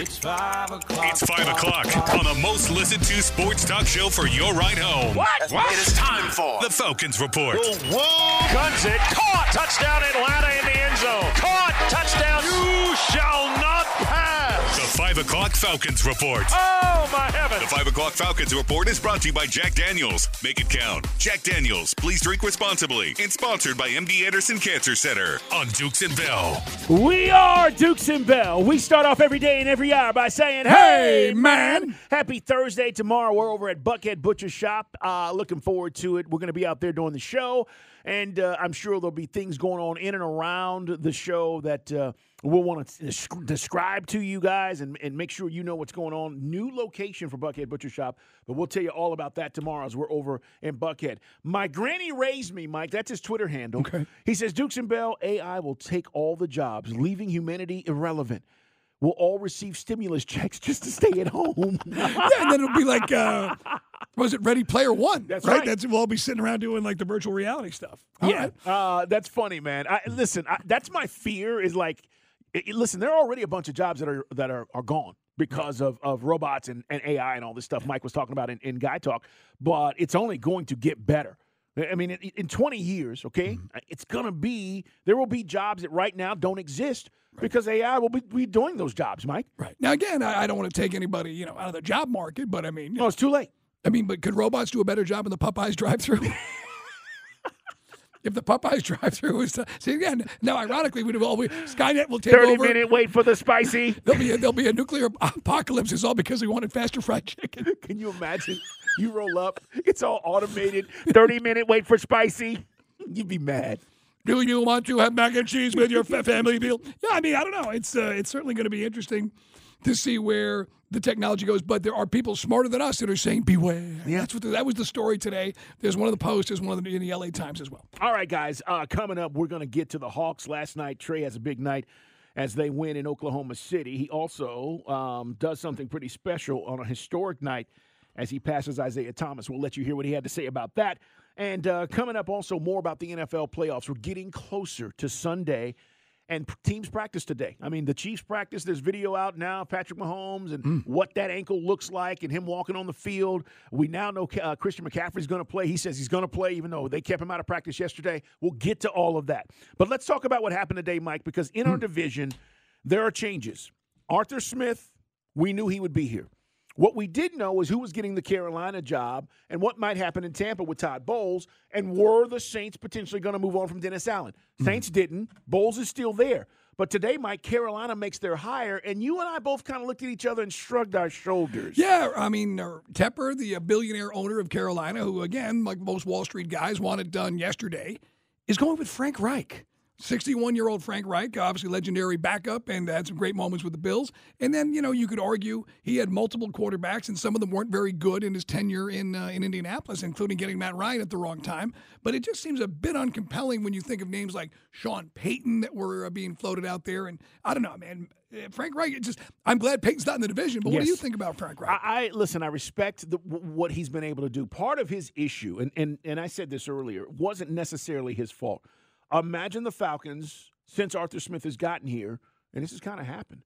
It's five o'clock. It's 5 o'clock on the most listened to sports talk show for your ride home. What? What? It is time for The Falcons Report. Whoa! Guns it. Caught. Touchdown Atlanta in the end zone. Caught. Touchdown. You shall not pass. The 5 o'clock Falcons Report. Oh, my heavens. The 5 o'clock Falcons Report is brought to you by Jack Daniels. Make it count. Jack Daniels, please drink responsibly. And sponsored by MD Anderson Cancer Center on Dukes and Bell. We are Dukes and Bell. We start off every day and every hour by saying, "Hey, man!" Happy Thursday. Tomorrow we're over at Buckhead Butcher Shop. Uh, looking forward to it. We're going to be out there doing the show, and uh, I'm sure there'll be things going on in and around the show that uh, we'll want to describe to you guys and, and make sure you know what's going on. New location for Buckhead Butcher Shop, but we'll tell you all about that tomorrow as we're over in Buckhead. My granny raised me, Mike. That's his Twitter handle. Okay. He says Dukes and Bell AI will take all the jobs, leaving humanity irrelevant. We'll all receive stimulus checks just to stay at home. yeah, and then it'll be like, uh, was it Ready Player One? That's right. That's we'll all be sitting around doing like the virtual reality stuff. All yeah, right. uh, that's funny, man. I, listen, I, that's my fear. Is like, i- i- listen, there are already a bunch of jobs that are that are, are gone because of, of robots and, and AI and all this stuff Mike was talking about in, in Guy Talk, but it's only going to get better. I mean, in, in 20 years, okay, Mm-hmm. it's going to be, there will be jobs that right now don't exist because AI will be, be doing those jobs, Mike. Right. Now again, I, I don't want to take anybody, you know, out of the job market, but I mean, No, it's too late. I mean, but could robots do a better job in the Popeyes drive-through? if the Popeyes drive-through was to, see again, now ironically, we'd have all we, Skynet will take 30 over. minute wait for the spicy. There'll be a, there'll be a nuclear apocalypse. It's all because we wanted faster fried chicken. Can you imagine? You roll up, it's all automated. 30 minute wait for spicy. You'd be mad. Do you want to have mac and cheese with your family meal? Yeah, I mean, I don't know. It's uh, it's certainly going to be interesting to see where the technology goes. But there are people smarter than us that are saying, "Beware." Yeah, that's what the, that was the story today. There's one of the posts. There's one of the in the LA Times as well. All right, guys. Uh, coming up, we're going to get to the Hawks. Last night, Trae has a big night as they win in Oklahoma City. He also um, does something pretty special on a historic night as he passes Isaiah Thomas. We'll let you hear what he had to say about that. And uh, coming up, also more about the NFL playoffs. We're getting closer to Sunday. And teams practice today. I mean, the Chiefs practice. There's video out now, of Patrick Mahomes, and what that ankle looks like, and him walking on the field. We now know uh, Christian McCaffrey's going to play. He says he's going to play, even though they kept him out of practice yesterday. We'll get to all of that. But let's talk about what happened today, Mike, because in our division, there are changes. Arthur Smith, we knew he would be here. What we did know was who was getting the Carolina job and what might happen in Tampa with Todd Bowles, and were the Saints potentially going to move on from Dennis Allen? Saints didn't. Bowles is still there. But today, Mike, Carolina makes their hire, and you and I both kind of looked at each other and shrugged our shoulders. Yeah, I mean, uh, Tepper, the uh, billionaire owner of Carolina, who again, like most Wall Street guys, wanted done yesterday, is going with Frank Reich. 61 year old Frank Reich, obviously legendary backup and had some great moments with the Bills. And then, you know, you could argue he had multiple quarterbacks and some of them weren't very good in his tenure in, uh, in Indianapolis, including getting Matt Ryan at the wrong time. But it just seems a bit uncompelling when you think of names like Sean Payton that were uh, being floated out there. And I don't know, man. Uh, Frank Reich, just I'm glad Payton's not in the division, but what do you think about Frank Reich? I, I listen. I respect the, w- what he's been able to do. Part of his issue, and, and and I said this earlier, wasn't necessarily his fault. Imagine the Falcons since Arthur Smith has gotten here, and this has kind of happened.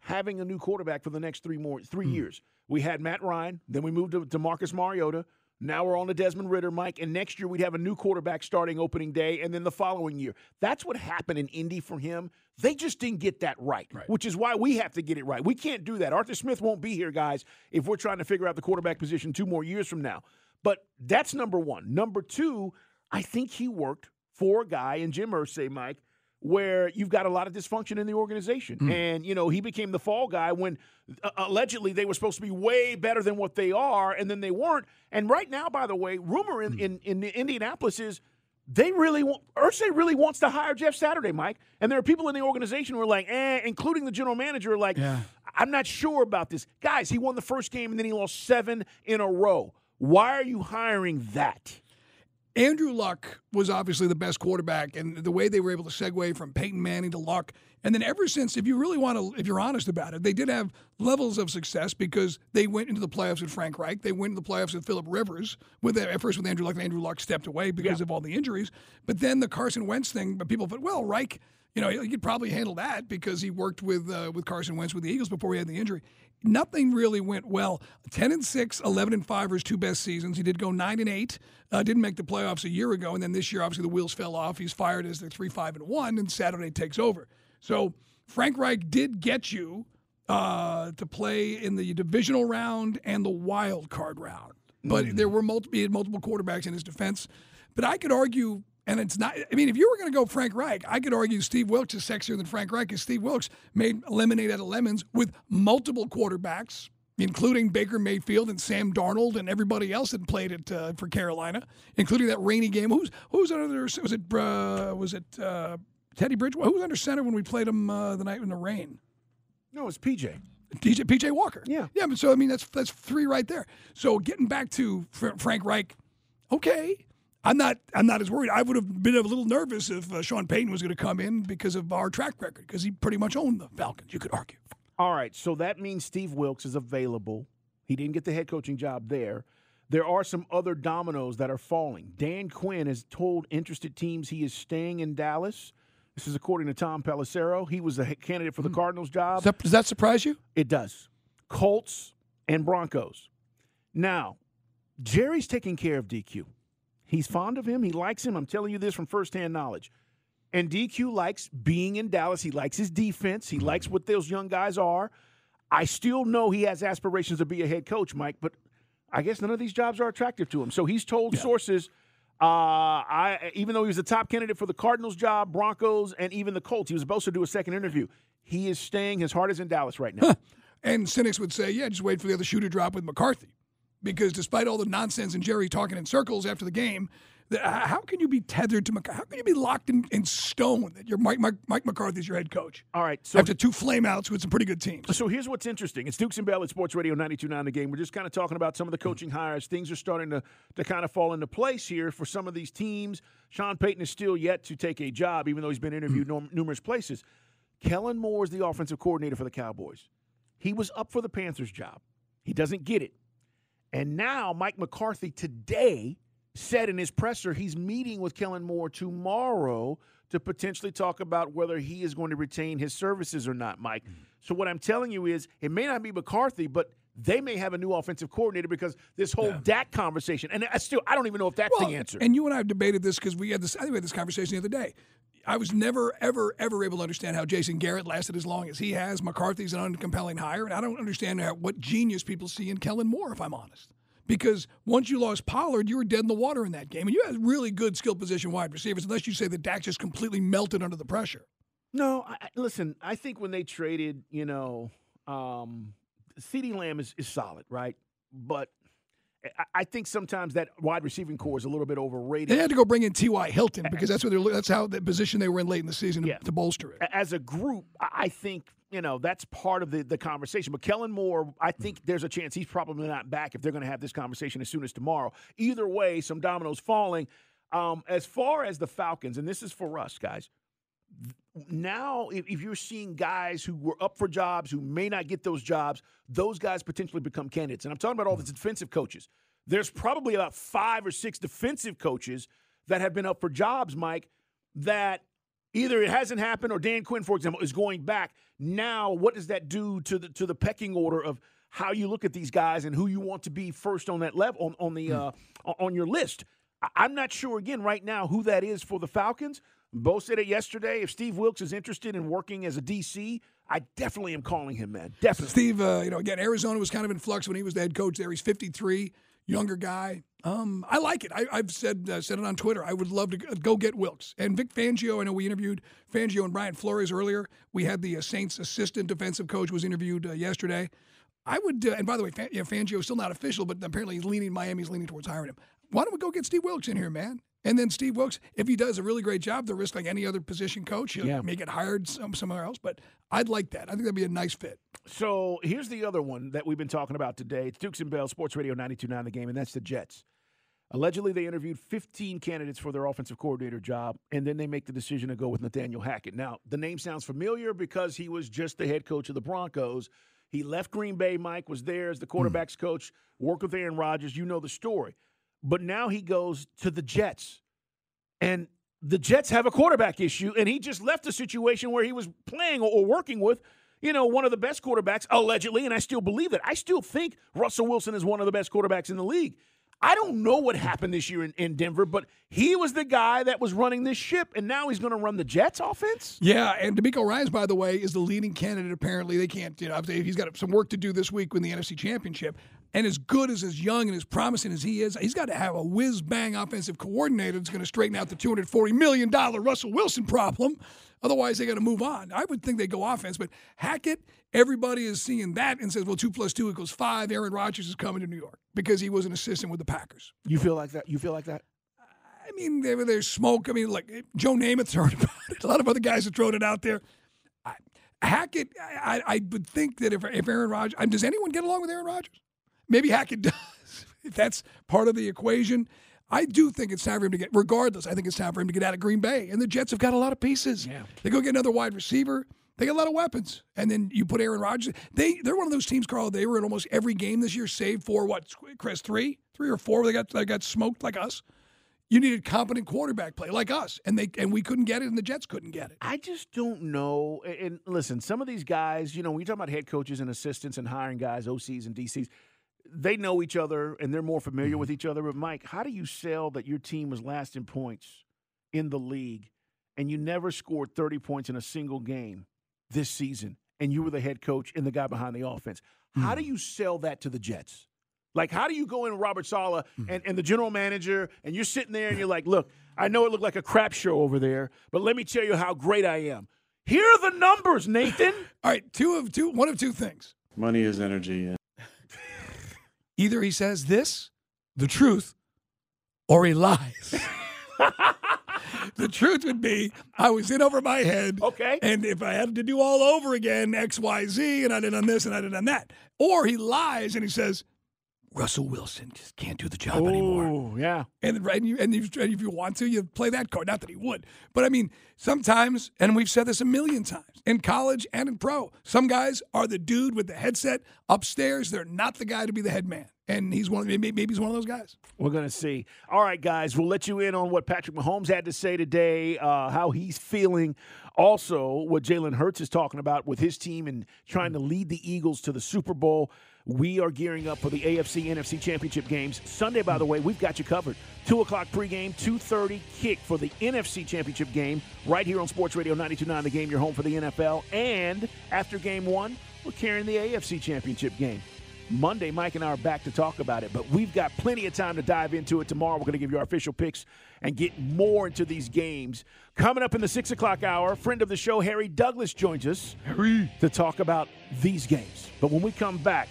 Having a new quarterback for the next three more three hmm. years. We had Matt Ryan, then we moved to, to Marcus Mariota. Now we're on to Desmond Ridder, Mike, and next year we'd have a new quarterback starting opening day, and then the following year. That's what happened in Indy for him. They just didn't get that right, which is why we have to get it right. We can't do that. Arthur Smith won't be here, guys, if we're trying to figure out the quarterback position two more years from now. But that's number one. Number two, I think he worked for a guy in Jim Irsay, Mike, where you've got a lot of dysfunction in the organization. And, you know, he became the fall guy when uh, allegedly they were supposed to be way better than what they are, and then they weren't. And right now, by the way, rumor in, in, in Indianapolis is they really want, Irsay really wants to hire Jeff Saturday, Mike. And there are people in the organization who are like, eh, including the general manager, like, I'm not sure about this. Guys, he won the first game and then he lost seven in a row. Why are you hiring that? Andrew Luck was obviously the best quarterback, and the way they were able to segue from Peyton Manning to Luck, and then ever since, if you really want to, if you're honest about it, they did have levels of success because they went into the playoffs with Frank Reich, they went into the playoffs with Philip Rivers, with at first with Andrew Luck, and Andrew Luck stepped away because of all the injuries, but then the Carson Wentz thing, but people thought, well, Reich. You know, he could probably handle that because he worked with uh, with Carson Wentz with the Eagles before he had the injury. Nothing really went well. 10 and 6, 11 and 5 are his two best seasons. He did go 9 and 8. Uh, didn't make the playoffs a year ago and then this year obviously the wheels fell off. He's fired as the 3 5 and 1 and Saturday takes over. So, Frank Reich did get you uh, to play in the divisional round and the wild card round. But there were multiple he had multiple quarterbacks in his defense. But I could argue and it's not. I mean, if you were going to go Frank Reich, I could argue Steve Wilks is sexier than Frank Reich because Steve Wilks made lemonade out of lemons with multiple quarterbacks, including Baker Mayfield and Sam Darnold and everybody else that played it uh, for Carolina, including that rainy game. Who's who's under? Was it uh, was it uh, Teddy Bridgewater? Who was under center when we played him uh, the night in the rain? No, it's PJ. DJ PJ Walker. Yeah. yeah. But so I mean, that's that's three right there. So getting back to Fr- Frank Reich, okay. I'm not. I'm not as worried. I would have been a little nervous if uh, Sean Payton was going to come in because of our track record, because he pretty much owned the Falcons. You could argue. All right, so that means Steve Wilks is available. He didn't get the head coaching job there. There are some other dominoes that are falling. Dan Quinn has told interested teams he is staying in Dallas. This is according to Tom Pelissero. He was he- candidate for the Cardinals job. Does that, does that surprise you? It does. Colts and Broncos. Now, Jerry's taking care of DQ. He's fond of him. He likes him. I'm telling you this from firsthand knowledge. And DQ likes being in Dallas. He likes his defense. He likes what those young guys are. I still know he has aspirations to be a head coach, Mike, but I guess none of these jobs are attractive to him. So he's told sources, uh, I even though he was the top candidate for the Cardinals job, Broncos, and even the Colts, he was supposed to do a second interview. He is staying. His heart is in Dallas right now. And cynics would say, yeah, just wait for the other shoe to drop with McCarthy. Because despite all the nonsense and Jerry talking in circles after the game, the, how can you be tethered to McCarthy? How can you be locked in, in stone that you're Mike, Mike, Mike McCarthy's your head coach? All right, so After two flameouts with some pretty good teams. So here's what's interesting. It's Dukes and Bell at Sports Radio 92.9 The Game. We're just kind of talking about some of the coaching hires. Things are starting to, to kind of fall into place here for some of these teams. Sean Payton is still yet to take a job, even though he's been interviewed mm. num- numerous places. Kellen Moore is the offensive coordinator for the Cowboys. He was up for the Panthers job. He doesn't get it. And now Mike McCarthy today said in his presser he's meeting with Kellen Moore tomorrow to potentially talk about whether he is going to retain his services or not, Mike. Mm-hmm. So what I'm telling you is it may not be McCarthy, but they may have a new offensive coordinator because this whole Dak conversation, and I still I don't even know if that's Well, the answer. And you and I have debated this because we had this. I think we had this conversation the other day. I was never, ever, ever able to understand how Jason Garrett lasted as long as he has. McCarthy's an uncompelling hire, and I don't understand how, what genius people see in Kellen Moore, if I'm honest. Because once you lost Pollard, you were dead in the water in that game, and you had really good skill position wide receivers. Unless you say that Dak just completely melted under the pressure. No, I, listen. I think when they traded, you know, um, CeeDee Lamb is, is solid, right? But I- think sometimes that wide receiving corps is a little bit overrated. They had to go bring in T.Y. Hilton because that's what they're, that's how the position they were in late in the season to, Yeah. to bolster it. as a group, I I think you know that's part of the the conversation. But Kellen Moore, I think there's a chance he's probably not back if they're going to have this conversation as soon as tomorrow. Either way, some dominoes falling. Um, as far as the Falcons, and this is for us guys. Now, if, if you're seeing guys who were up for jobs who may not get those jobs, those guys potentially become candidates. And I'm talking about all the defensive coaches. There's probably about five or six defensive coaches that have been up for jobs, Mike, that either it hasn't happened or Dan Quinn, for example, is going back. Now, what does that do to the to the pecking order of how you look at these guys and who you want to be first on that level on on the uh, on your list? I'm not sure again right now who that is for the Falcons. Bo said it yesterday. If Steve Wilks is interested in working as a DC, I definitely am calling him, man. Definitely. Steve, uh, you know, again, Arizona was kind of in flux when he was the head coach there. He's 53, younger guy. Um, I like it. I, I've said uh, said it on Twitter. I would love to go get Wilks and Vic Fangio. I know we interviewed Fangio and Brian Flores earlier. We had the uh, Saints assistant defensive coach was interviewed uh, yesterday. I would, uh, and by the way, Fangio is still not official, but apparently he's leaning. Miami's leaning towards hiring him. Why don't we go get Steve Wilks in here, man? And then Steve Wilks, if he does a really great job, the risk like any other position coach, he'll Yeah. may get hired some, somewhere else. But I'd like that. I think that'd be a nice fit. So here's the other one that we've been talking about today. It's Dukes and Bell, Sports Radio 92.9 The Game, and that's the Jets. Allegedly, they interviewed 15 candidates for their offensive coordinator job, and then they make the decision to go with Nathaniel Hackett. Now, the name sounds familiar because he was just the head coach of the Broncos. He left Green Bay. Mike was there as the hmm. quarterbacks coach, worked with Aaron Rodgers. You know the story. But now he goes to the Jets. And the Jets have a quarterback issue, and he just left a situation where he was playing or working with, you know, one of the best quarterbacks, allegedly, and I still believe that. I still think Russell Wilson is one of the best quarterbacks in the league. I don't know what happened this year in, in Denver, but he was the guy that was running this ship, and now he's going to run the Jets offense? Yeah, and DeMeco Ryans, by the way, is the leading candidate. Apparently, they can't. You know, he's got some work to do this week in the NFC Championship. And as good as as young and as promising as he is, he's got to have a whiz bang offensive coordinator that's going to straighten out the two hundred forty million dollar Russell Wilson problem. Otherwise, they got to move on. I would think they go offense, but Hackett, everybody is seeing that and says, well, two plus two equals five. Aaron Rodgers is coming to New York because he was an assistant with the Packers. You feel like that? You feel like that? I mean, there, there's smoke. I mean, like Joe Namath heard about it. A lot of other guys have thrown it out there. I, Hackett, I, I would think that if, if Aaron Rodgers, does anyone get along with Aaron Rodgers? Maybe Hackett does. if that's part of the equation, I do think it's time for him to get. Regardless, I think it's time for him to get out of Green Bay. And the Jets have got a lot of pieces. Yeah. They go get another wide receiver. They got a lot of weapons, and then you put Aaron Rodgers. They they're one of those teams, Carl. They were in almost every game this year, save for what, Chris, three, three or four. They got they got smoked like us. You needed competent quarterback play like us, and they and we couldn't get it, and the Jets couldn't get it. I just don't know. And and listen, some of these guys, you know, when you talk about head coaches and assistants and hiring guys, OCs and DCs, they know each other and they're more familiar with mm-hmm. each other. But Mike, how do you sell that your team was last in points in the league and you never scored 30 points in a single game this season and you were the head coach and the guy behind the offense? How do mm-hmm. you sell that to the Jets? Like, how do you go in Robert Saleh mm-hmm. and, and the general manager, and you're sitting there and you're like, look, I know it looked like a crap show over there, but let me tell you how great I am. Here are the numbers, Nathan. All right, two of two, one of two things. Money is energy. Either he says this, the truth, or he lies. the truth would be I was in over my head. Okay. And if I had to do all over again, X, Y, Z, and I did on this and I did on that. Or he lies and he says, Russell Wilson just can't do the job anymore. Oh, yeah. And right, and, you, and, you, and if you want to, you play that card. Not that he would, but I mean, sometimes, and we've said this a million times in college and in pro, some guys are the dude with the headset upstairs. They're not the guy to be the head man, and he's one. Of, maybe, maybe he's one of those guys. We're going to see. All right, guys, we'll let you in on what Patrick Mahomes had to say today, uh, how he's feeling. Also, what Jalen Hurts is talking about with his team and trying to lead the Eagles to the Super Bowl. We are gearing up for the AFC NFC Championship games. Sunday, by the way, we've got you covered. 2 o'clock pregame, 2.30 kick for the NFC Championship game right here on Sports Radio 92.9, the game, your home for the NFL. And after game one, we're carrying the AFC Championship game. Monday, Mike and I are back to talk about it, but we've got plenty of time to dive into it. Tomorrow, we're going to give you our official picks and get more into these games. Coming up in the six o'clock hour, friend of the show, Harry Douglas, joins us Harry. to talk about these games. But when we come back,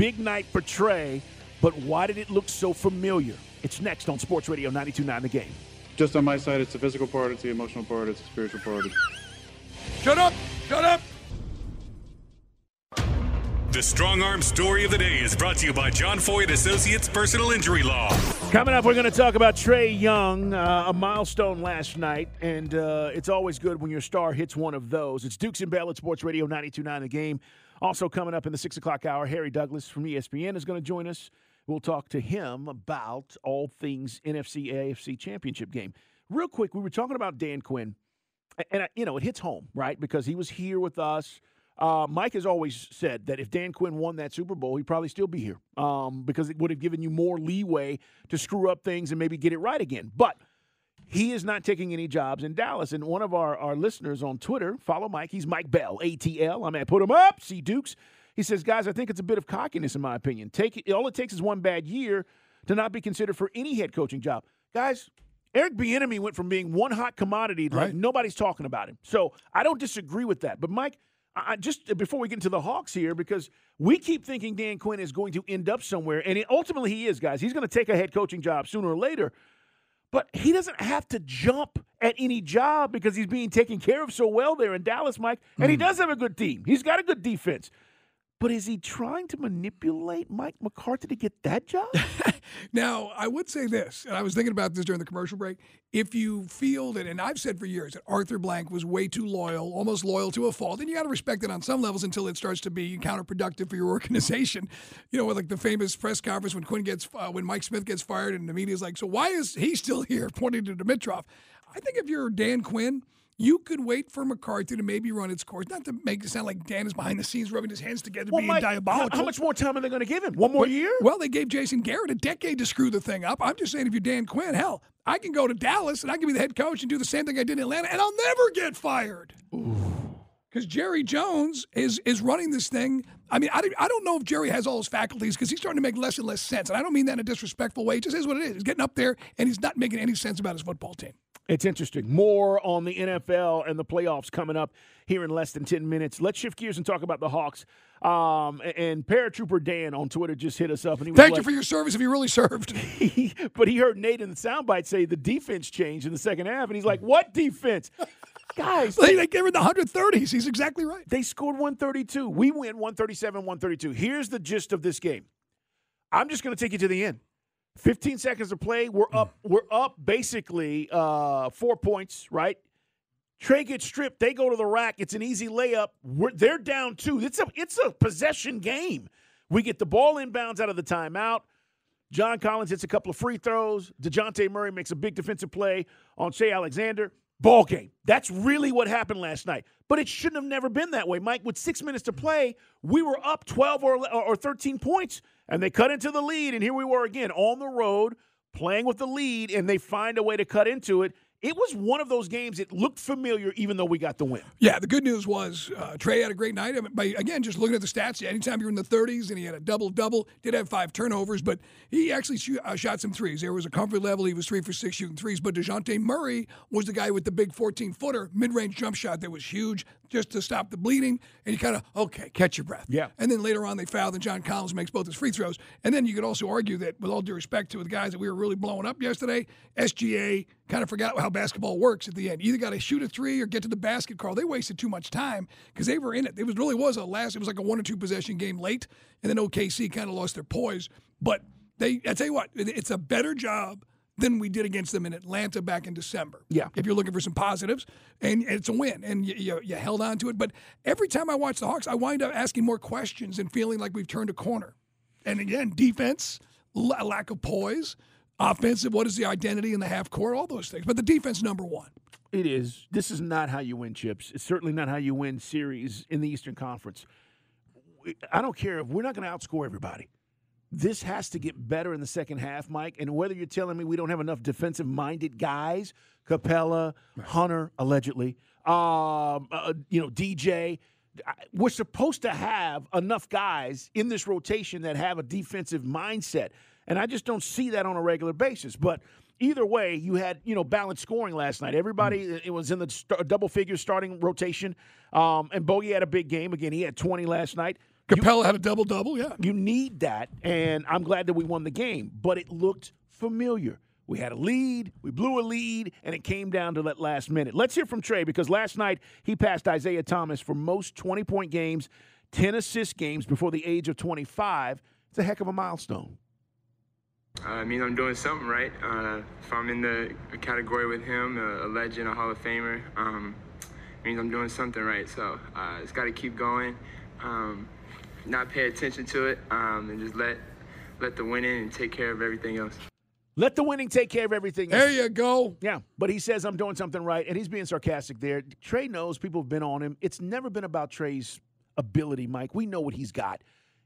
big night for Trae. but why did it look so familiar? It's next on Sports Radio 92.9 The Game. Just on my side, it's the physical part, it's the emotional part, it's the spiritual part. Shut up! Shut up! The Strong Arm Story of the Day is brought to you by John Foyd Associates Personal Injury Law. Coming up, we're going to talk about Trae Young, uh, a milestone last night, and uh, it's always good when your star hits one of those. It's Dukes and Bell at Sports Radio 92.9 The Game. Also coming up in the 6 o'clock hour, Harry Douglas from ESPN is going to join us. We'll talk to him about all things NFC AFC championship game. Real quick, we were talking about Dan Quinn, and, you know, it hits home, right? Because he was here with us – uh, Mike has always said that if Dan Quinn won that Super Bowl, he'd probably still be here um, because it would have given you more leeway to screw up things and maybe get it right again. But he is not taking any jobs in Dallas. And one of our, our listeners on Twitter, follow Mike, he's Mike Bell, ATL. I'm at Put Him Up, see Dukes. He says, guys, I think it's a bit of cockiness in my opinion. Take All it takes is one bad year to not be considered for any head coaching job. Guys, Eric Bieniemy went from being one hot commodity like right. nobody's talking about him. So I don't disagree with that. But Mike – I, just before we get into the Hawks here, because we keep thinking Dan Quinn is going to end up somewhere, and he, ultimately he is, guys. He's going to take a head coaching job sooner or later, but he doesn't have to jump at any job because he's being taken care of so well there in Dallas, Mike. And mm. he does have a good team. He's got a good defense. But is he trying to manipulate Mike McCarthy to get that job? now, I would say this, and I was thinking about this during the commercial break. If you feel that, and I've said for years that Arthur Blank was way too loyal, almost loyal to a fault, then you got to respect it on some levels until it starts to be counterproductive for your organization. You know, like the famous press conference when Quinn gets, uh, when Mike Smith gets fired, and the media's like, "So why is he still here?" Pointing to Dimitroff. I think if you're Dan Quinn you could wait for McCarthy to maybe run its course, not to make it sound like Dan is behind the scenes rubbing his hands together, well, being Mike, diabolical. How much more time are they going to give him? One more year? Well, they gave Jason Garrett a decade to screw the thing up. I'm just saying, if you're Dan Quinn, hell, I can go to Dallas and I can be the head coach and do the same thing I did in Atlanta, and I'll never get fired. Because Jerry Jones is is running this thing. I mean, I, I don't know if Jerry has all his faculties because he's starting to make less and less sense. And I don't mean that in a disrespectful way. It just is what it is. He's getting up there and he's not making any sense about his football team. It's interesting. More on the NFL and the playoffs coming up here in less than 10 minutes. Let's shift gears and talk about the Hawks. Um, and Paratrooper Dan on Twitter just hit us up. and he Thank like, you for your service if you really served. but he heard Nate in the soundbite say the defense changed in the second half. And he's like, what defense? Guys. they, they gave him the 130s. He's exactly right. They scored 132. We win 137 132. Here's the gist of this game. I'm just going to take you to the end. 15 seconds to play. We're up. We're up basically uh, four points. Right. Trae gets stripped. They go to the rack. It's an easy layup. We're, they're down two. It's a it's a possession game. We get the ball inbounds out of the timeout. John Collins hits a couple of free throws. Dejounte Murray makes a big defensive play on Shai Alexander. Ball game. That's really what happened last night. But it shouldn't have never been that way, Mike. With six minutes to play, we were up 12 or, or 13 points, and they cut into the lead. And here we were again on the road, playing with the lead, and they find a way to cut into it it was one of those games. It looked familiar, even though we got the win. Yeah, the good news was uh, Trae had a great night. I mean, by, again, just looking at the stats, anytime you're in the 30s and he had a double double, did have five turnovers, but he actually uh, shot some threes. There was a comfort level. He was three for six shooting threes. But Dejounte Murray was the guy with the big 14 footer mid range jump shot that was huge just to stop the bleeding. And you kind of, okay, catch your breath. Yeah. And then later on, they fouled, and John Collins makes both his free throws. And then you could also argue that, with all due respect to the guys that we were really blowing up yesterday, SGA kind of forgot how basketball works at the end. You either got to shoot a three or get to the basket, Carl. They wasted too much time because they were in it. It was really was a last. It was like a one or two possession game late, and then OKC kind of lost their poise. But they, I tell you what, it's a better job than we did against them in Atlanta back in December. Yeah. If you're looking for some positives, and it's a win, and you, you, you held on to it. But every time I watch the Hawks, I wind up asking more questions and feeling like we've turned a corner. And again, defense, lack of poise offensive, what is the identity in the half court, all those things. But the defense, number one. It is. This is not how you win chips. It's certainly not how you win series in the Eastern Conference. I don't care if we're not going to outscore everybody. This has to get better in the second half, Mike. And whether you're telling me we don't have enough defensive minded guys, Capela, Hunter, allegedly, um, uh, you know, DJ, we're supposed to have enough guys in this rotation that have a defensive mindset. And I just don't see that on a regular basis. But either way, you had you know balanced scoring last night. Everybody mm. it was in the st- double figure starting rotation. Um, and Bogey had a big game again. He had 20 last night. Capela had a double double. Yeah, you need that, and I'm glad that we won the game. But it looked familiar. We had a lead, we blew a lead, and it came down to that last minute. Let's hear from Trae because last night he passed Isaiah Thomas for most 20 point games, 10 assist games before the age of 25. It's a heck of a milestone. Uh, I mean, I'm doing something right. Uh, if I'm in the category with him, a, a legend, a Hall of Famer, um, means I'm doing something right. So uh, it's got to keep going, um, not pay attention to it, um, and just let let the winning and take care of everything else. Let the winning take care of everything. There you go. Yeah, but he says I'm doing something right, and he's being sarcastic there. Trae knows people have been on him. It's never been about Trae's ability, Mike. We know what he's got.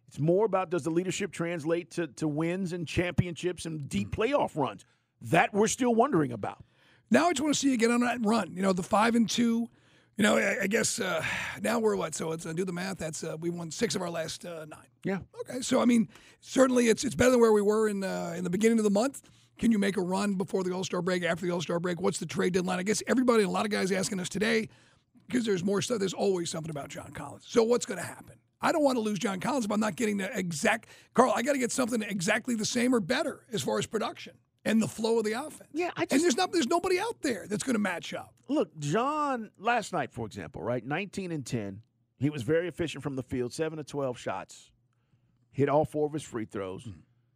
It's more about does the leadership translate to, to wins and championships and deep playoff runs. That we're still wondering about. Now I just want to see you get on that run. You know, the five and two. You know, I, I guess uh, now we're what? So let's uh, do the math. That's uh, we won six of our last uh, nine. Yeah. Okay. So I mean, certainly it's it's better than where we were in uh, in the beginning of the month. Can you make a run before the All Star break? After the All Star break? What's the trade deadline? I guess everybody, a lot of guys asking us today because there's more stuff. There's always something about John Collins. So what's going to happen? I don't want to lose John Collins if I'm not getting the exact. Carl, I got to get something exactly the same or better as far as production and the flow of the offense. Yeah, I just, and there's not there's nobody out there that's going to match up. Look, John last night, for example, right, 19 and 10. He was very efficient from the field, seven to 12 shots, hit all four of his free throws. Mm.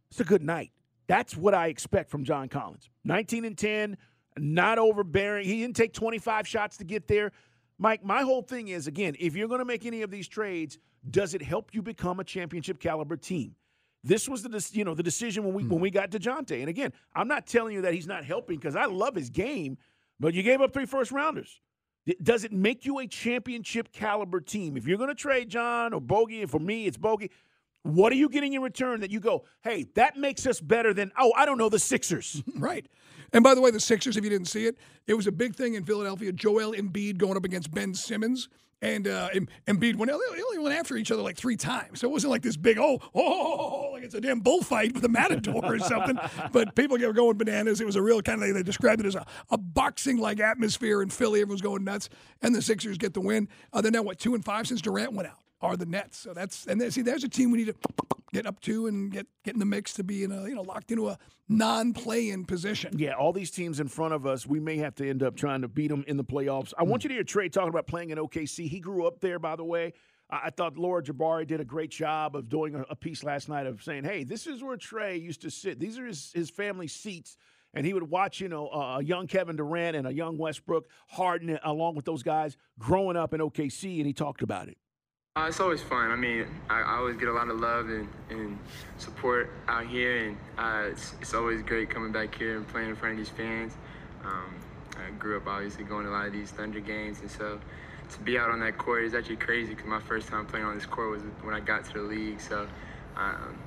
It's a good night. That's what I expect from John Collins. 19 and 10, not overbearing. He didn't take 25 shots to get there. Mike, my whole thing is again, if you're going to make any of these trades, does it help you become a championship caliber team? This was the you know the decision when we mm when we got Dejounte. And again, I'm not telling you that he's not helping because I love his game, but you gave up three first rounders. Does it make you a championship caliber team? If you're going to trade John or Bogey, and for me it's Bogey, what are you getting in return that you go, hey, that makes us better than, oh, I don't know, the Sixers? right. And by the way, the Sixers, if you didn't see it, it was a big thing in Philadelphia. Joel Embiid going up against Ben Simmons. And uh, Embiid went, they only went after each other like three times. So it wasn't like this big, oh, oh, like it's a damn bullfight with a matador or something. But people were going bananas. It was a real kind of, they described it as a, a boxing like atmosphere in Philly. Everyone's going nuts. And the Sixers get the win. Uh, they're now, what, two and five since Durant went out are the Nets. So that's and then, see, there's a team we need to get up to and get get in the mix to be in a you know locked into a non-play-in position. Yeah, all these teams in front of us, we may have to end up trying to beat them in the playoffs. I mm. want you to hear Trae talking about playing in OKC. He grew up there, by the way. I thought Lauren Jbara did a great job of doing a piece last night of saying, "Hey, this is where Trae used to sit. These are his, his family seats." and he would watch, you know, a young Kevin Durant and a young Westbrook Harden along with those guys growing up in OKC, and he talked about it. Uh, it's always fun. I mean, I, I, always get a lot of love and, and support out here, and uh, it's, it's, always great coming back here and playing in front of these fans. Um, I grew up obviously going to a lot of these Thunder games, and so to be out on that court is actually crazy because my first time playing on this court was when I got to the league. So um,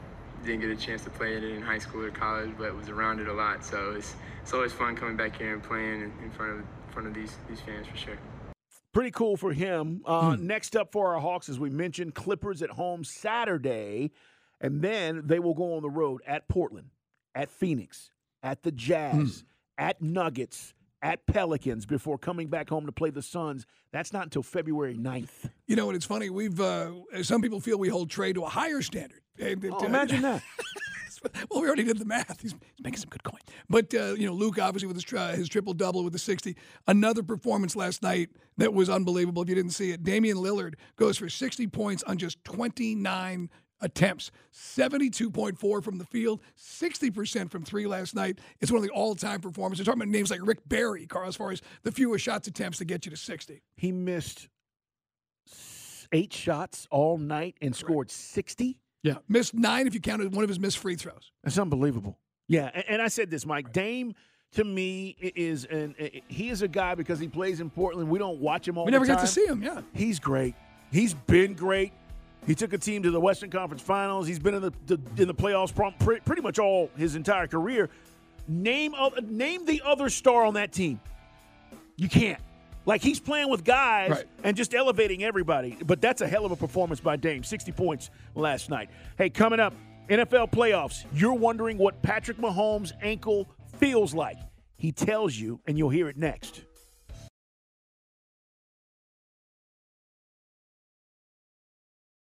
didn't get a chance to play it in high school or college, but was around it a lot. So it's it's always fun coming back here and playing in, front of in front of these these fans for sure. Pretty cool for him. Uh, hmm. Next up for our Hawks, as we mentioned, Clippers at home Saturday, and then they will go on the road at Portland, at Phoenix, at the Jazz, hmm. at Nuggets, at Pelicans before coming back home to play the Suns. That's not until February 9th. You know, what? it's funny. We've uh, some people feel we hold Trae to a higher standard. Oh, imagine that. well, we already did the math. He's, he's making some good coin. But, uh, you know, Luke, obviously, with his, uh, his triple double with the 60. Another performance last night that was unbelievable if you didn't see it. Damian Lillard goes for 60 points on just 29 attempts, 72.4 from the field, 60% from three last night. It's one of the all time performances. We're talking about names like Rick Barry, Carl, as far as the fewest shots attempts to get you to 60. He missed eight shots all night and scored 60. Yeah, missed nine if you counted one of his missed free throws. That's unbelievable. Yeah, and, and I said this, Mike Dame to me is and he is a guy because he plays in Portland. We don't watch him all. We never get to see him. Yeah, he's great. He's been great. He took a team to the Western Conference Finals. He's been in the, the in the playoffs pretty much all his entire career. Name of, name the other star on that team. You can't. Like he's playing with guys right. and just elevating everybody. But that's a hell of a performance by Dame. 60 points last night. Hey, coming up, NFL playoffs. You're wondering what Patrick Mahomes' ankle feels like. He tells you, and you'll hear it next.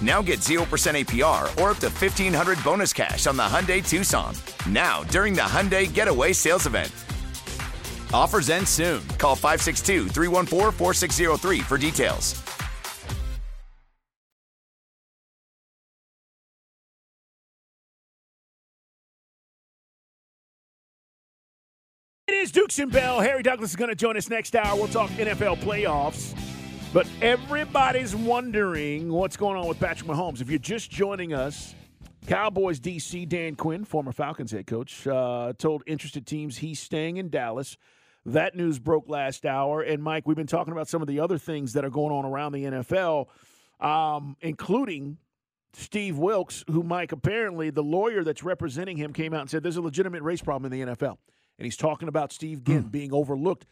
Now get 0% APR or up to 1500 bonus cash on the Hyundai Tucson. Now, during the Hyundai Getaway Sales Event. Offers end soon. Call 562 314 4603 for details. It is Dukes and Bell. Harry Douglas is going to join us next hour. We'll talk NFL playoffs. But everybody's wondering what's going on with Patrick Mahomes. If you're just joining us, Cowboys DC Dan Quinn, former Falcons head coach, uh, told interested teams he's staying in Dallas. That news broke last hour. And Mike, we've been talking about some of the other things that are going on around the NFL, um, including Steve Wilks, who Mike apparently the lawyer that's representing him came out and said there's a legitimate race problem in the NFL, and he's talking about Steve Ginn being overlooked.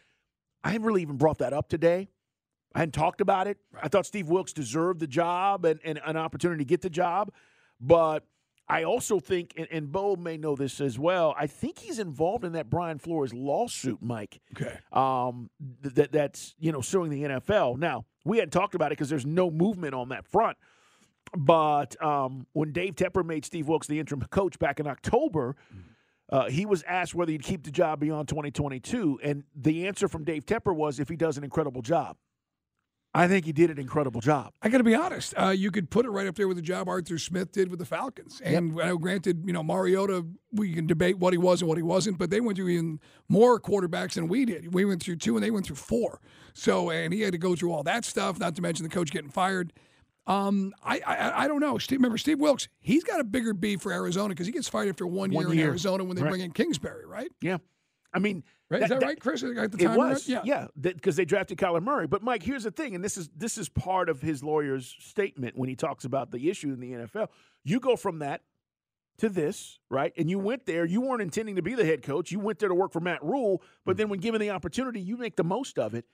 I haven't really even brought that up today. I hadn't talked about it. I thought Steve Wilks deserved the job and, and an opportunity to get the job. But I also think, and, and Bo may know this as well, I think he's involved in that Brian Flores lawsuit, Mike. Okay. Um, th- that that's you know suing the NFL. Now we hadn't talked about it because there's no movement on that front. But um, when Dave Tepper made Steve Wilks the interim coach back in October, uh, he was asked whether he'd keep the job beyond 2022, and the answer from Dave Tepper was if he does an incredible job. I think he did an incredible job. I got to be honest. Uh, you could put it right up there with the job Arthur Smith did with the Falcons. And uh, granted, you know, Mariota, we can debate what he was and what he wasn't, but they went through even more quarterbacks than we did. We went through two and they went through four. So, and he had to go through all that stuff, not to mention the coach getting fired. Um, I, I I don't know. Steve, remember Steve Wilks? He's got a bigger beef for Arizona because he gets fired after one, One year, in. Arizona when they Right. bring in Kingsbury, right? Yeah. I mean, Right? Is that right, Chris? At the it was, right? yeah, because they drafted Kyler Murray. But Mike, here's the thing, and this is this is part of his lawyer's statement when he talks about the issue in the NFL. You go from that to this, right? And you went there. You weren't intending to be the head coach. You went there to work for Matt Rhule. But mm-hmm. then when given the opportunity, you make the most of it.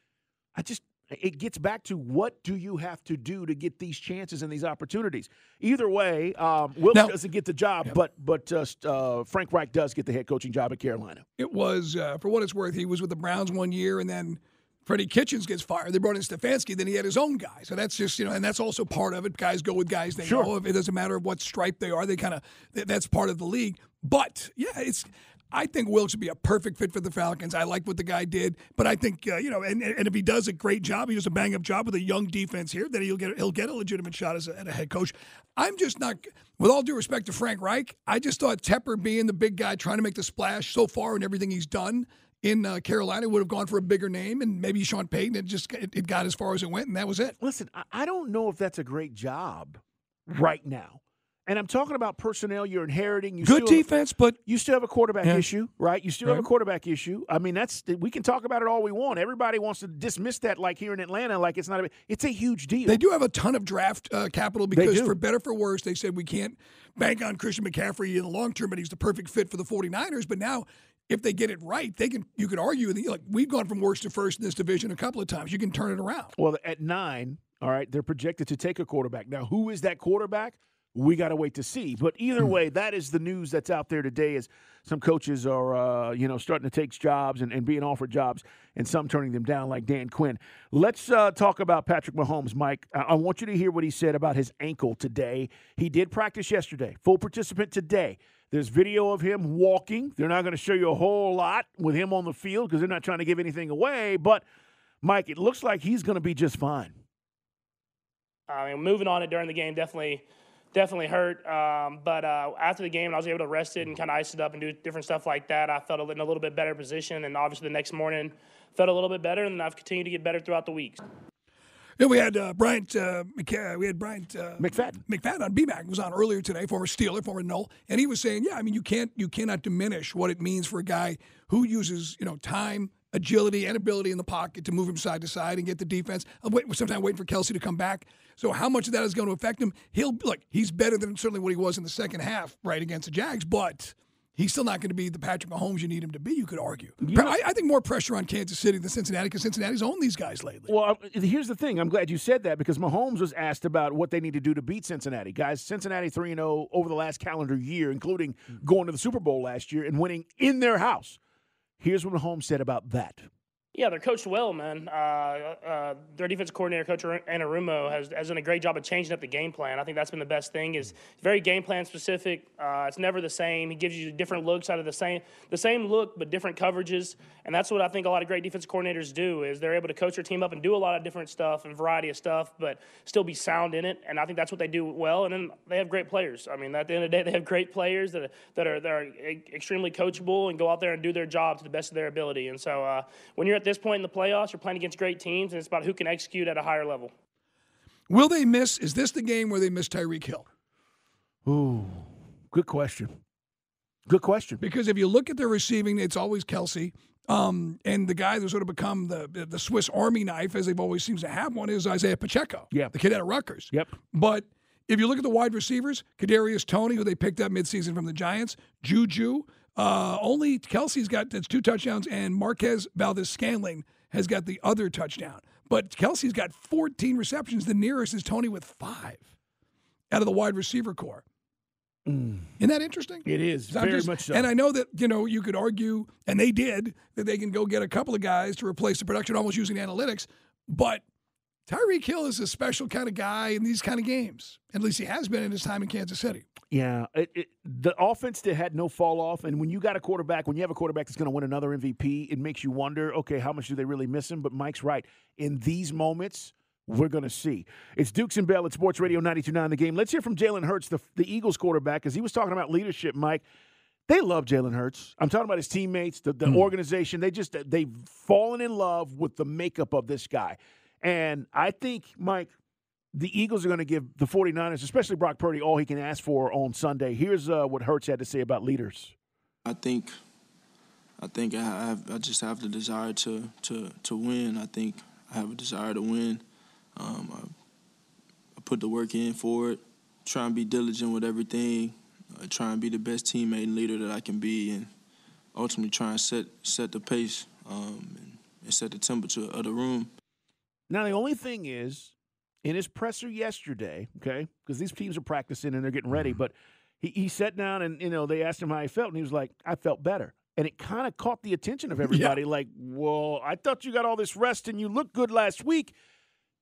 I just it gets back to what do you have to do to get these chances and these opportunities. Either way, um, Wilks Now- doesn't get the job, but but uh, uh, Frank Reich does get the head coaching job at Carolina. It was, uh, for what it's worth, he was with the Browns one year, and then Freddie Kitchens gets fired. They brought in Stefanski, then he had his own guy. So that's just, you know, and that's also part of it. Guys go with guys they Sure. know. It doesn't matter what stripe they are. They kind of, that's part of the league. But, yeah, it's, I think Wilks would be a perfect fit for the Falcons. I like what the guy did, but I think uh, you know, and, and if he does a great job, he does a bang up job with a young defense here, then he'll get he'll get a legitimate shot as a, at a head coach. I'm just not, with all due respect to Frank Reich, I just thought Tepper being the big guy trying to make the splash so far and everything he's done in uh, Carolina would have gone for a bigger name, and maybe Sean Payton it just it, it got as far as it went, and that was it. Listen, I- I don't know if that's a great job right now. And I'm talking about personnel you're inheriting. You Good have- defense, but you still have a quarterback Yeah. issue, right? You still have a quarterback issue. I mean, that's we can talk about it all we want. Everybody wants to dismiss that, like here in Atlanta, like it's not a. It's a huge deal. They do have a ton of draft uh, capital because, for better for worse, they said we can't bank on Christian McCaffrey in the long term, but he's the perfect fit for the 49ers. But now, if they get it right, they can. You could argue that like we've gone from worst to first in this division a couple of times. You can turn it around. Well, at nine, all right, they're projected to take a quarterback. Now, who is that quarterback? We got to wait to see. But either way, that is the news that's out there today. Is some coaches are, uh, you know, starting to take jobs and, and being offered jobs, and some turning them down, like Dan Quinn. Let's uh, talk about Patrick Mahomes, Mike. I-, I want you to hear what he said about his ankle today. He did practice yesterday, full participant today. There's video of him walking. They're not going to show you a whole lot with him on the field because they're not trying to give anything away. But Mike, it looks like he's going to be just fine. I mean, moving on it during the game definitely, definitely hurt. Um, but uh, after the game, I was able to rest it and kind of ice it up and do different stuff like that. I felt in a little bit better position, and obviously the next morning felt a little bit better, and I've continued to get better throughout the weeks. Yeah, we had uh, Bryant. Uh, McC- we had Bryant uh, McFadden. McFadden on BMAC was on earlier today, former Steeler, former Null, and he was saying, yeah, I mean, you can't, you cannot diminish what it means for a guy who uses, you know, time, agility, and ability in the pocket to move him side to side and get the defense. I'm waiting, sometimes waiting for Kelce to come back. So how much of that is going to affect him? He'll look. He's better than certainly what he was in the second half, right against the Jags, but. He's still not going to be the Patrick Mahomes you need him to be. You could argue. I, I think more pressure on Kansas City than Cincinnati because Cincinnati's owned these guys lately. Well, uh, here's the thing. I'm glad you said that because Mahomes was asked about what they need to do to beat Cincinnati. Guys, Cincinnati 3 and 0 over the last calendar year, including going to the Super Bowl last year and winning in their house. Here's what Holmes said about that. Yeah, they're coached well, man. Uh, uh, their defensive coordinator, Coach Anarumo, has, has done a great job of changing up the game plan. I think that's been the best thing. is very game plan specific. Uh, it's never the same. He gives you different looks out of the same the same look, but different coverages. And that's what I think a lot of great defensive coordinators do is they're able to coach their team up and do a lot of different stuff and variety of stuff, but still be sound in it. And I think that's what they do well. And then they have great players. I mean, at the end of the day, they have great players that, that are that are extremely coachable and go out there and do their job to the best of their ability. And so uh, when you're at this point in the playoffs, you're playing against great teams, and it's about who can execute at a higher level. Will they miss? Is this the game where they miss Tyreek Hill? Ooh, good question. Good question. Because if you look at their receiving, it's always Kelce. Um, and the guy that's sort of become the the Swiss Army knife, as they've always seems to have one, is Isaiah Pacheco. Yeah. The kid out of Rutgers. Yep. But if you look at the wide receivers, Kadarius Toney, who they picked up midseason from the Giants, Juju, uh, only Kelce's got that's two touchdowns, and Marquez Valdes-Scantling has got the other touchdown. But Kelce's got 14 receptions. The nearest is Toney with five out of the wide receiver corps. Isn't that interesting? It is, very much so. And I know that you know you could argue, and they did, that they can go get a couple of guys to replace the production, almost using analytics. But Tyreek Hill is a special kind of guy in these kind of games. At least he has been in his time in Kansas City. Yeah, it, it, the offense that had no fall off, and when you got a quarterback, when you have a quarterback that's going to win another MVP, it makes you wonder, okay, how much do they really miss him? But Mike's right. In these moments, we're going to see. It's Dukes and Bell at Sports Radio 92.9 The Game. Let's hear from Jalen Hurts, the, the Eagles quarterback, because he was talking about leadership, Mike. They love Jalen Hurts. I'm talking about his teammates, the, the hmm. organization. They just, they've fallen in love with the makeup of this guy. And I think, Mike, the Eagles are going to give the 49ers, especially Brock Purdy, all he can ask for on Sunday. Here's uh, what Hurts had to say about leaders. I think, I think I have, I just have the desire to to to win. I think I have a desire to win. Um, I, I put the work in for it. Try and be diligent with everything. Uh, try and be the best teammate and leader that I can be, and ultimately try and set set the pace um, and, and set the temperature of the room. Now, the only thing is, in his presser yesterday, okay, because these teams are practicing and they're getting ready, mm-hmm. but he, he sat down and, you know, they asked him how he felt, and he was like, I felt better. And it kind of caught the attention of everybody. Like, well, I thought you got all this rest and you looked good last week.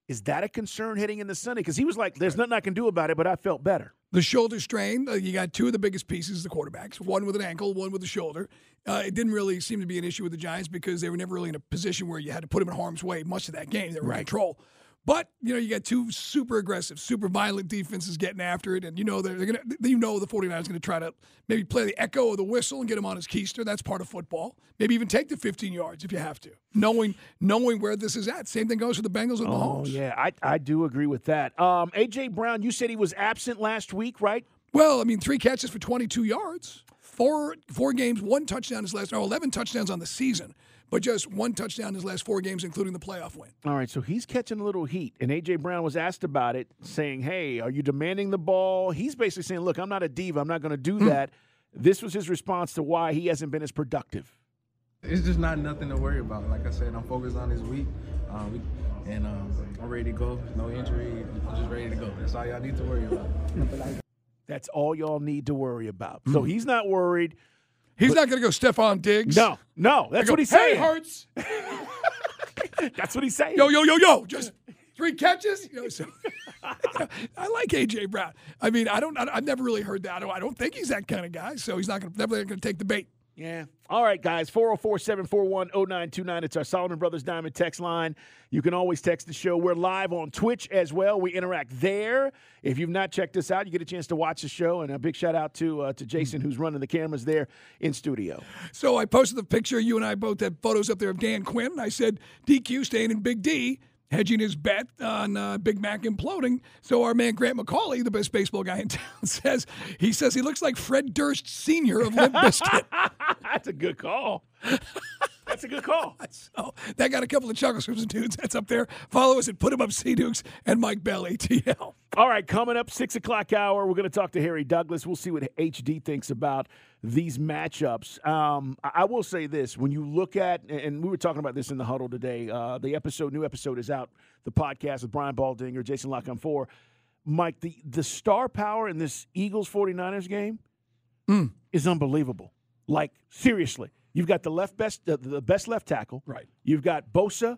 Is that a concern heading into Sunday? Because he was like, there's nothing I can do about it, but I felt better. The shoulder strain, uh, you got two of the biggest pieces, the quarterbacks, one with an ankle, one with a shoulder. Uh, it didn't really seem to be an issue with the Giants because they were never really in a position where you had to put them in harm's way much of that game. They were in control. But you know, you got two super aggressive, super violent defenses getting after it, and you know they're, they're gonna. You know the 49ers going to try to maybe play the echo of the whistle and get him on his keister. That's part of football. Maybe even take the 15 yards if you have to, knowing knowing where this is at. Same thing goes for the Bengals with Oh, Mahomes. yeah, I, I do agree with that. Um, A.J. Brown, you said he was absent last week, right? Well, I mean, three catches for 22 yards, four four games, one touchdown his last, no, 11 touchdowns on the season, but just one touchdown in his last four games, including the playoff win. All right, so he's catching a little heat, and AJ Brown was asked about it, saying, "Hey, are you demanding the ball?" He's basically saying, "Look, I'm not a diva. I'm not going to do Hmm. that." This was his response to why he hasn't been as productive. It's just not nothing to worry about. Like I said, I'm focused on this week, um, we, and um, I'm ready to go. No injury. I'm just ready to go. That's all y'all need to worry about. That's all y'all need to worry about. So he's not worried. He's not going to go Stefon Diggs. No, no, that's Go, what he's "Hey, saying. Hurts. that's what he's saying. Yo, yo, yo, yo. Just three catches. You know, so I like AJ Brown. I mean, I don't. I, I've never really heard that. I don't, I don't think he's that kind of guy. So he's not going to never going to take the bait. Yeah. All right, guys. 404 741 0929. It's our Solomon Brothers Diamond text line. You can always text the show. We're live on Twitch as well. We interact there. If you've not checked us out, you get a chance to watch the show. And a big shout out to uh, to Jason, who's running the cameras there in studio. So I posted the picture. You and I both had photos up there of Dan Quinn. I said DQ staying in Big D, hedging his bet on uh, Big Mac imploding. So our man Grant McAuley, the best baseball guy in town, says he says he looks like Fred Durst Sr. of Limp Bizkit. That's a good call. That's a good call. so that got a couple of chuckles from some dudes. That's up there. Follow us at Put 'em Up C Dukes and Mike Bell ATL. All right, coming up, six o'clock hour, we're going to talk to Harry Douglas. We'll see what HD thinks about these matchups. Um, I, will say this: when you look at, and we were talking about this in the huddle today. Uh, the episode, new episode, is out. The podcast with Brian Baldinger, Jason La Canfora. Mike, the the star power in this Eagles 49ers game is unbelievable. Like seriously, you've got the left best, the, the best left tackle. Right. You've got Bosa,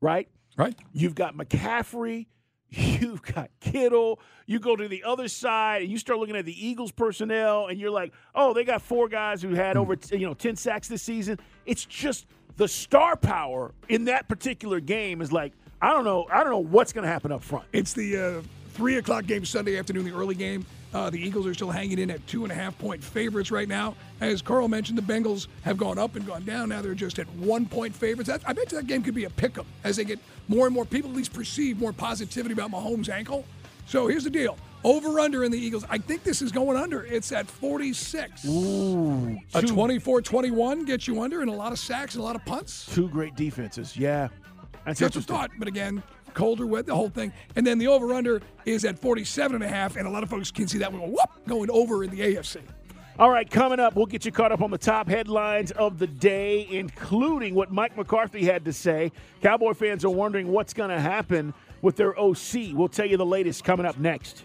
right? Right. You've got McCaffrey. You've got Kittle. You go to the other side and you start looking at the Eagles personnel, and you're like, oh, they got four guys who had over you know ten sacks this season. It's just the star power in that particular game is like I don't know. I don't know what's going to happen up front. It's the uh, three o'clock game Sunday afternoon, the early game. Uh, the Eagles are still hanging in at two and a half point favorites right now. As Carl mentioned, the Bengals have gone up and gone down. Now they're just at one point favorites. That, I bet that game could be a pick 'em as they get more and more people at least perceive more positivity about Mahomes' ankle. So here's the deal. Over under in the Eagles. I think this is going under. It's at 46. Ooh, A 24 21 gets you under and a lot of sacks and a lot of punts. Two great defenses. Yeah, that's That's a thought, but again, colder, wet, the whole thing. And then the over under is at 47 and a half, and a lot of folks can see that one go, whoop, going over in the AFC. All right, coming up, we'll get you caught up on the top headlines of the day, including what Mike McCarthy had to say. Cowboy fans are wondering what's going to happen with their OC. We'll tell you the latest coming up next.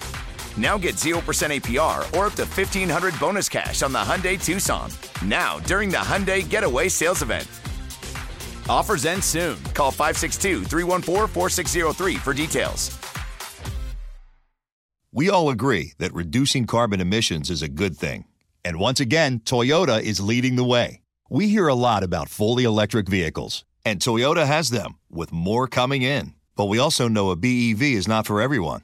Now get 0% APR or up to 1500 bonus cash on the Hyundai Tucson. Now, during the Hyundai Getaway Sales Event. Offers end soon. Call 562 314 4603 for details. We all agree that reducing carbon emissions is a good thing. And once again, Toyota is leading the way. We hear a lot about fully electric vehicles, and Toyota has them, with more coming in. But we also know a BEV is not for everyone,